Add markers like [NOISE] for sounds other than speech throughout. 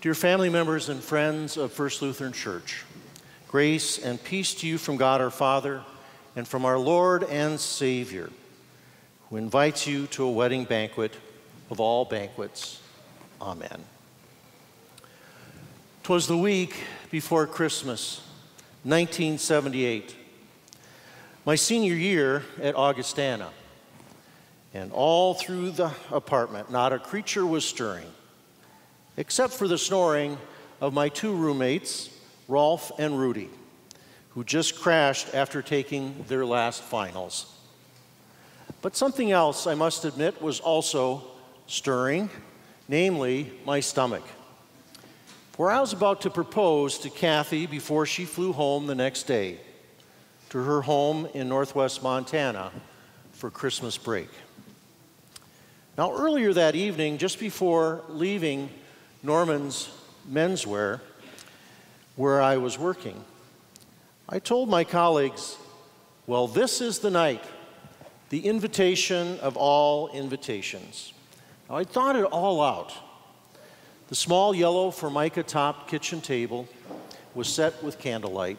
Dear family members and friends of First Lutheran Church, grace and peace to you from God our Father and from our Lord and Savior, who invites you to a wedding banquet of all banquets. Amen. Twas the week before Christmas, 1978, my senior year at Augustana. And all through the apartment, not a creature was stirring, except for the snoring of my two roommates, Rolf and Rudy, who just crashed after taking their last finals. But something else, I must admit, was also stirring, namely my stomach. For I was about to propose to Kathy before she flew home the next day to her home in northwest Montana for Christmas break. Now, earlier that evening, just before leaving Norman's menswear, where I was working, I told my colleagues, Well, this is the night, the invitation of all invitations. Now, I thought it all out. The small yellow formica topped kitchen table was set with candlelight.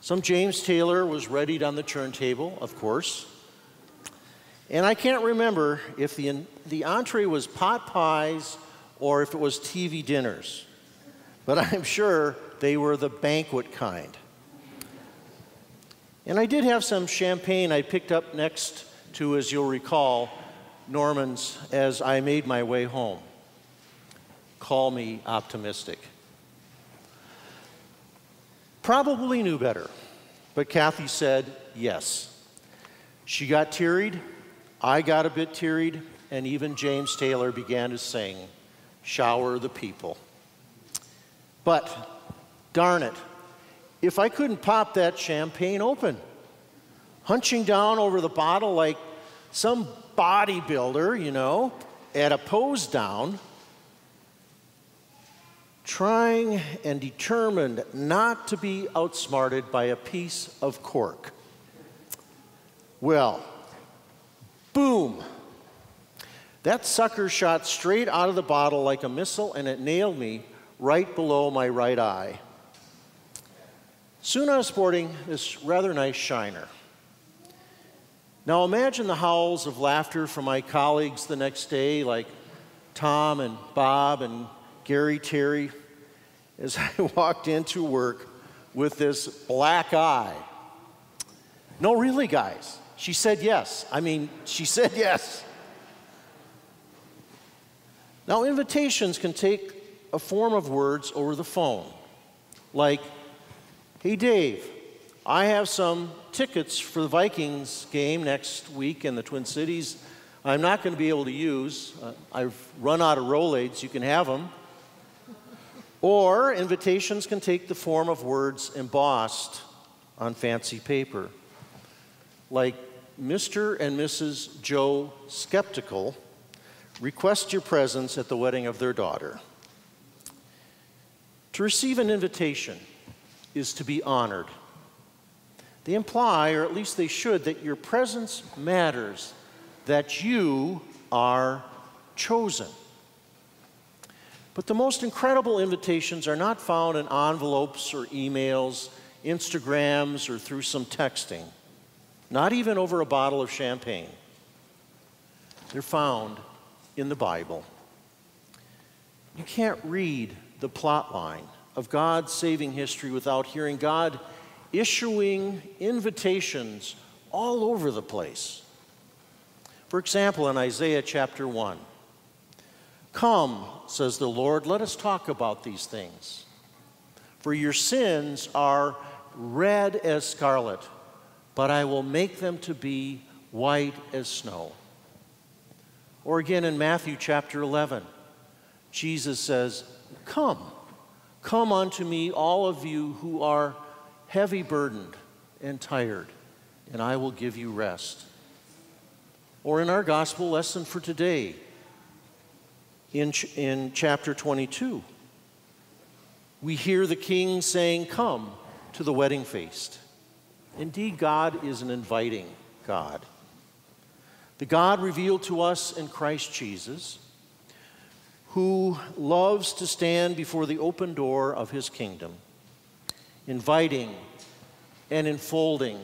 Some James Taylor was readied on the turntable, of course. And I can't remember if the, the entree was pot pies or if it was TV dinners, but I'm sure they were the banquet kind. And I did have some champagne I picked up next to, as you'll recall, Norman's as I made my way home. Call me optimistic. Probably knew better, but Kathy said yes. She got tearied I got a bit tearied, and even James Taylor began to sing, Shower the People. But, darn it, if I couldn't pop that champagne open, hunching down over the bottle like some bodybuilder, you know, at a pose down, trying and determined not to be outsmarted by a piece of cork. Well, Boom! That sucker shot straight out of the bottle like a missile and it nailed me right below my right eye. Soon I was sporting this rather nice shiner. Now imagine the howls of laughter from my colleagues the next day, like Tom and Bob and Gary Terry, as [LAUGHS] I walked into work with this black eye. No, really, guys. She said yes. I mean, she said [LAUGHS] yes. Now, invitations can take a form of words over the phone, like, hey, Dave, I have some tickets for the Vikings game next week in the Twin Cities. I'm not going to be able to use. Uh, I've run out of Rolaids. You can have them. Or invitations can take the form of words embossed on fancy paper like Mr. and Mrs. Joe Skeptical request your presence at the wedding of their daughter. To receive an invitation is to be honored. They imply, or at least they should, that your presence matters, that you are chosen. But the most incredible invitations are not found in envelopes or emails, Instagrams, or through some texting not even over a bottle of champagne. They're found in the Bible. You can't read the plot line of God's saving history without hearing God issuing invitations all over the place. For example, in Isaiah chapter 1, Come, says the Lord, let us talk about these things. For your sins are red as scarlet but I will make them to be white as snow. Or again in Matthew chapter 11, Jesus says, Come, come unto me, all of you who are heavy burdened and tired, and I will give you rest. Or in our gospel lesson for today, in, ch- in chapter 22, we hear the king saying, Come to the wedding feast. Indeed, God is an inviting God. The God revealed to us in Christ Jesus, who loves to stand before the open door of his kingdom, inviting and enfolding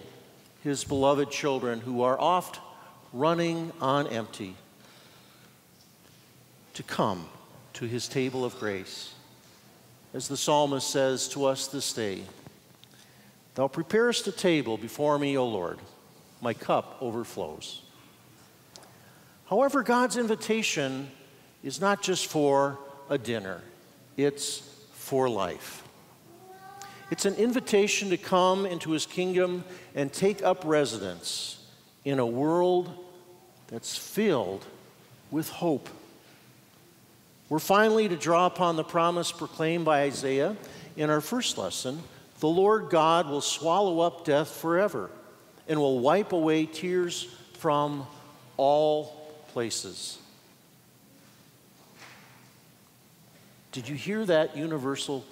his beloved children who are oft running on empty to come to his table of grace. As the psalmist says to us this day, Thou preparest a table before me, O Lord, my cup overflows. However, God's invitation is not just for a dinner, it's for life. It's an invitation to come into his kingdom and take up residence in a world that's filled with hope. We're finally to draw upon the promise proclaimed by Isaiah in our first lesson the Lord God will swallow up death forever and will wipe away tears from all places. Did you hear that universal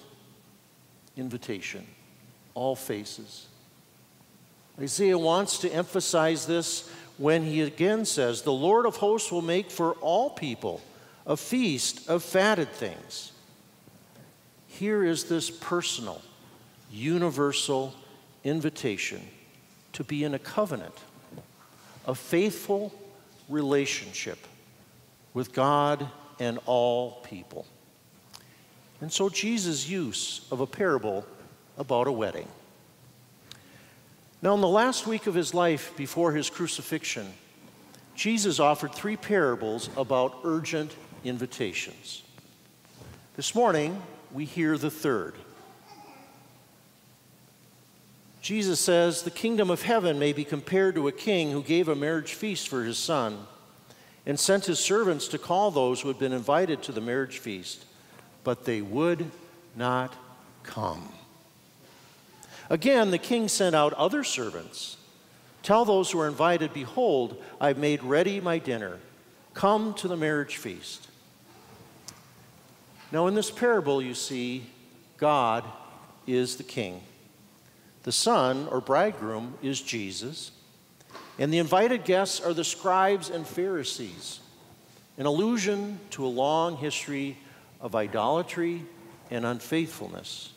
invitation? All faces. Isaiah wants to emphasize this when he again says, The Lord of hosts will make for all people a feast of fatted things. Here is this personal, universal invitation to be in a covenant, a faithful relationship with God and all people. And so Jesus' use of a parable about a wedding. Now, in the last week of his life before his crucifixion, Jesus offered three parables about urgent invitations. This morning, we hear the third. Jesus says, The kingdom of heaven may be compared to a king who gave a marriage feast for his son and sent his servants to call those who had been invited to the marriage feast but they would not come. Again, the king sent out other servants. Tell those who are invited, Behold, I've made ready my dinner. Come to the marriage feast. Now, in this parable, you see, God is the king. The son or bridegroom is Jesus. And the invited guests are the scribes and Pharisees, an allusion to a long history of idolatry and unfaithfulness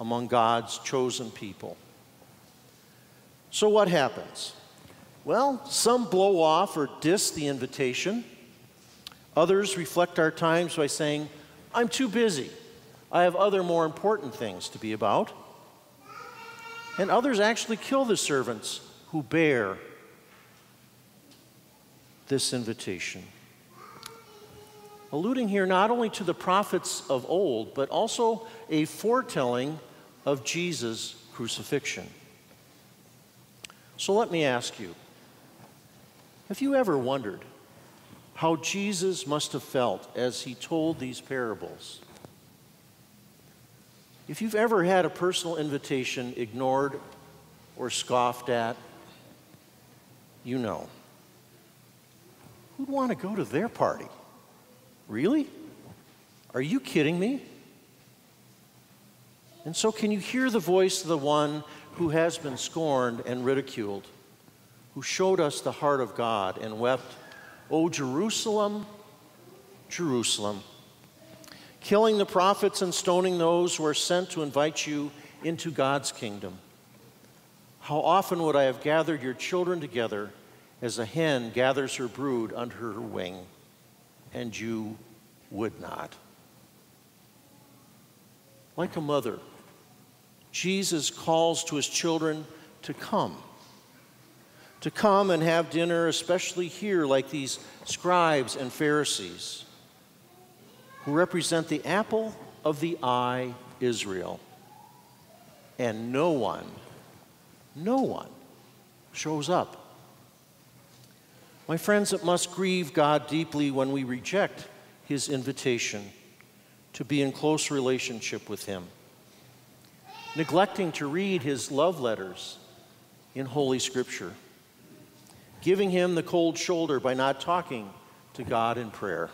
among God's chosen people. So, what happens? Well, some blow off or diss the invitation. Others reflect our times by saying, I'm too busy. I have other more important things to be about. And others actually kill the servants who bear this invitation alluding here not only to the prophets of old, but also a foretelling of Jesus' crucifixion. So let me ask you have you ever wondered how Jesus must have felt as he told these parables? If you've ever had a personal invitation ignored or scoffed at, you know. Who'd want to go to their party? Really? Are you kidding me? And so, can you hear the voice of the one who has been scorned and ridiculed, who showed us the heart of God and wept, O Jerusalem, Jerusalem, killing the prophets and stoning those who are sent to invite you into God's kingdom? How often would I have gathered your children together as a hen gathers her brood under her wing? and you would not. Like a mother, Jesus calls to his children to come. To come and have dinner, especially here, like these scribes and Pharisees, who represent the apple of the eye, Israel. And no one, no one shows up. My friends, it must grieve God deeply when we reject his invitation to be in close relationship with him, neglecting to read his love letters in Holy Scripture, giving him the cold shoulder by not talking to God in prayer,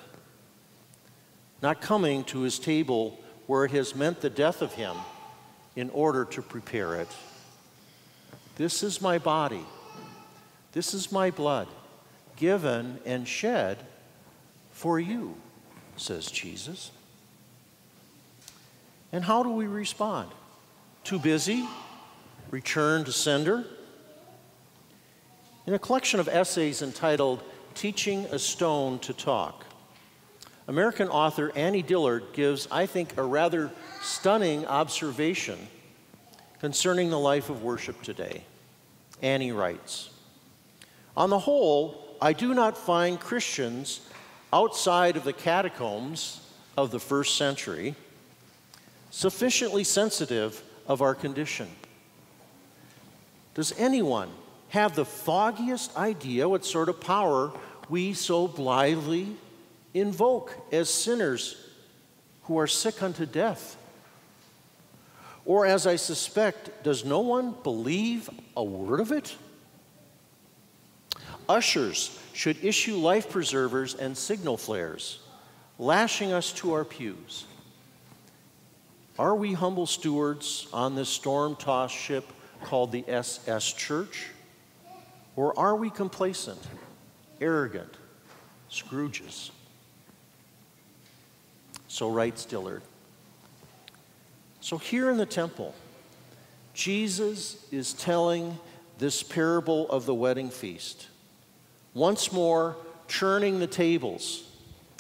not coming to his table where it has meant the death of him in order to prepare it. This is my body. This is my blood given and shed for you. says Jesus. And how do we respond? Too busy? Return to sender? In a collection of essays entitled Teaching a Stone to Talk, American author Annie Dillard gives, I think, a rather stunning observation concerning the life of worship today. Annie writes On the whole, I do not find Christians outside of the catacombs of the first century sufficiently sensitive of our condition. Does anyone have the foggiest idea what sort of power we so blithely invoke as sinners who are sick unto death? Or, as I suspect, does no one believe a word of it? Ushers should issue life preservers and signal flares, lashing us to our pews. Are we humble stewards on this storm tossed ship called the SS Church? Or are we complacent, arrogant Scrooges? So writes Dillard. So here in the temple, Jesus is telling this parable of the wedding feast, once more churning the tables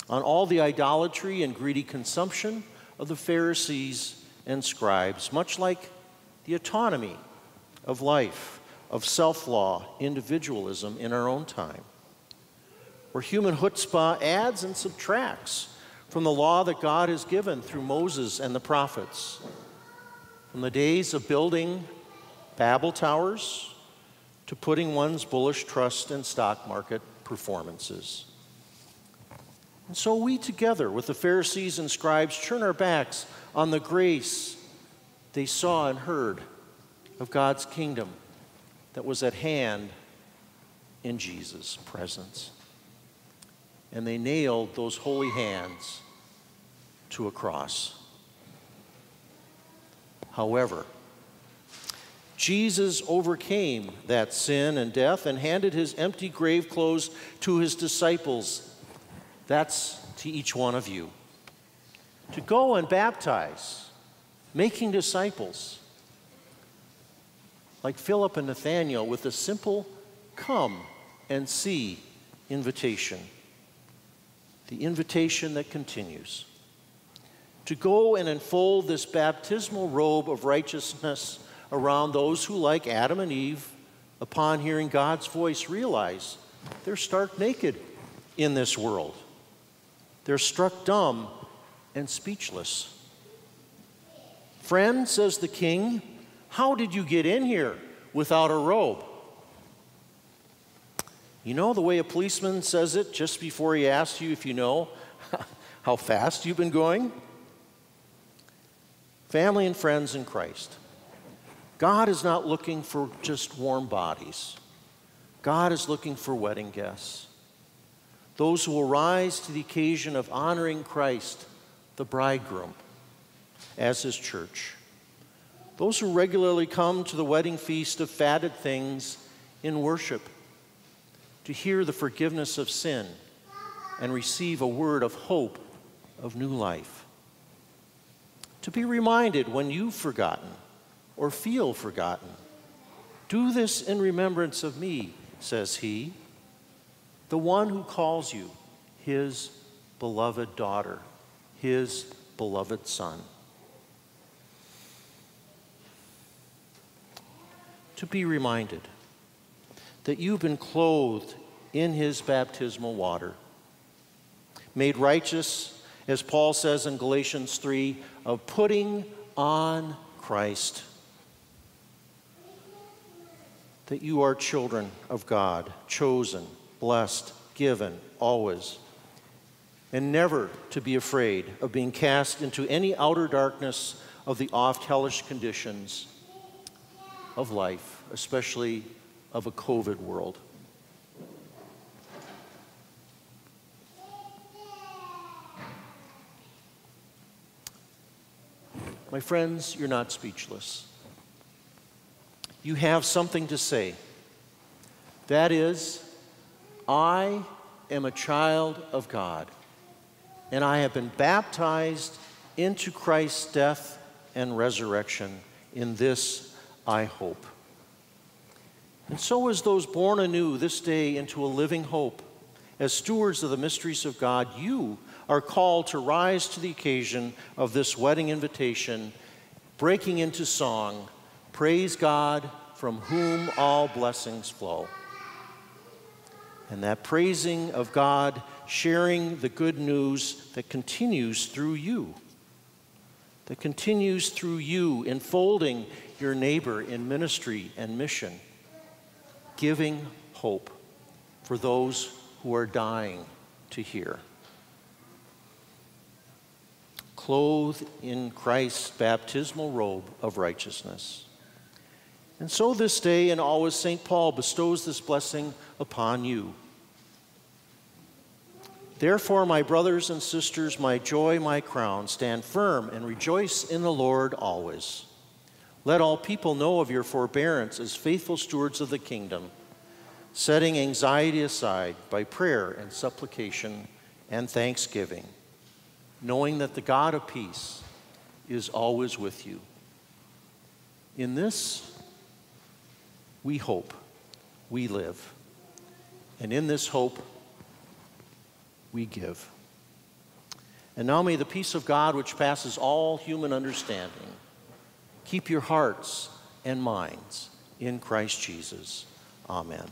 on all the idolatry and greedy consumption of the Pharisees and scribes, much like the autonomy of life, of self law, individualism in our own time, where human chutzpah adds and subtracts from the law that God has given through Moses and the prophets, from the days of building Babel towers to putting one's bullish trust in stock market performances. And so we together with the Pharisees and scribes turn our backs on the grace they saw and heard of God's kingdom that was at hand in Jesus' presence. And they nailed those holy hands to a cross. However, Jesus overcame that sin and death and handed his empty grave clothes to his disciples that's to each one of you. To go and baptize, making disciples, like Philip and Nathanael, with a simple come and see invitation. The invitation that continues. To go and unfold this baptismal robe of righteousness around those who, like Adam and Eve, upon hearing God's voice, realize they're stark naked in this world. They're struck dumb and speechless. Friend, says the king, how did you get in here without a robe? You know the way a policeman says it just before he asks you if you know [LAUGHS] how fast you've been going? Family and friends in Christ. God is not looking for just warm bodies. God is looking for wedding guests those who will rise to the occasion of honoring Christ, the bridegroom, as his church. Those who regularly come to the wedding feast of fatted things in worship to hear the forgiveness of sin and receive a word of hope of new life. To be reminded when you've forgotten or feel forgotten. Do this in remembrance of me, says he the one who calls you his beloved daughter, his beloved son. To be reminded that you've been clothed in his baptismal water, made righteous, as Paul says in Galatians 3, of putting on Christ. That you are children of God, chosen blessed, given, always. And never to be afraid of being cast into any outer darkness of the oft hellish conditions of life, especially of a COVID world. My friends, you're not speechless. You have something to say. That is, I am a child of God. and I have been baptized into Christ's death and resurrection. In this I hope. And so, as those born anew this day into a living hope, as stewards of the mysteries of God, you are called to rise to the occasion of this wedding invitation, breaking into song, Praise God, from whom all blessings flow. And that praising of God, sharing the good news that continues through you, that continues through you, enfolding your neighbor in ministry and mission giving hope for those who are dying to hear. Clothed in Christ's baptismal robe of righteousness. And so this day and always, St. Paul bestows this blessing upon you. Therefore, my brothers and sisters, my joy, my crown, stand firm and rejoice in the Lord always. Let all people know of your forbearance as faithful stewards of the kingdom, setting anxiety aside by prayer and supplication and thanksgiving, knowing that the God of peace is always with you. In this, we hope, we live. And in this hope, we give. And now may the peace of God, which passes all human understanding, Keep your hearts and minds in Christ Jesus. Amen.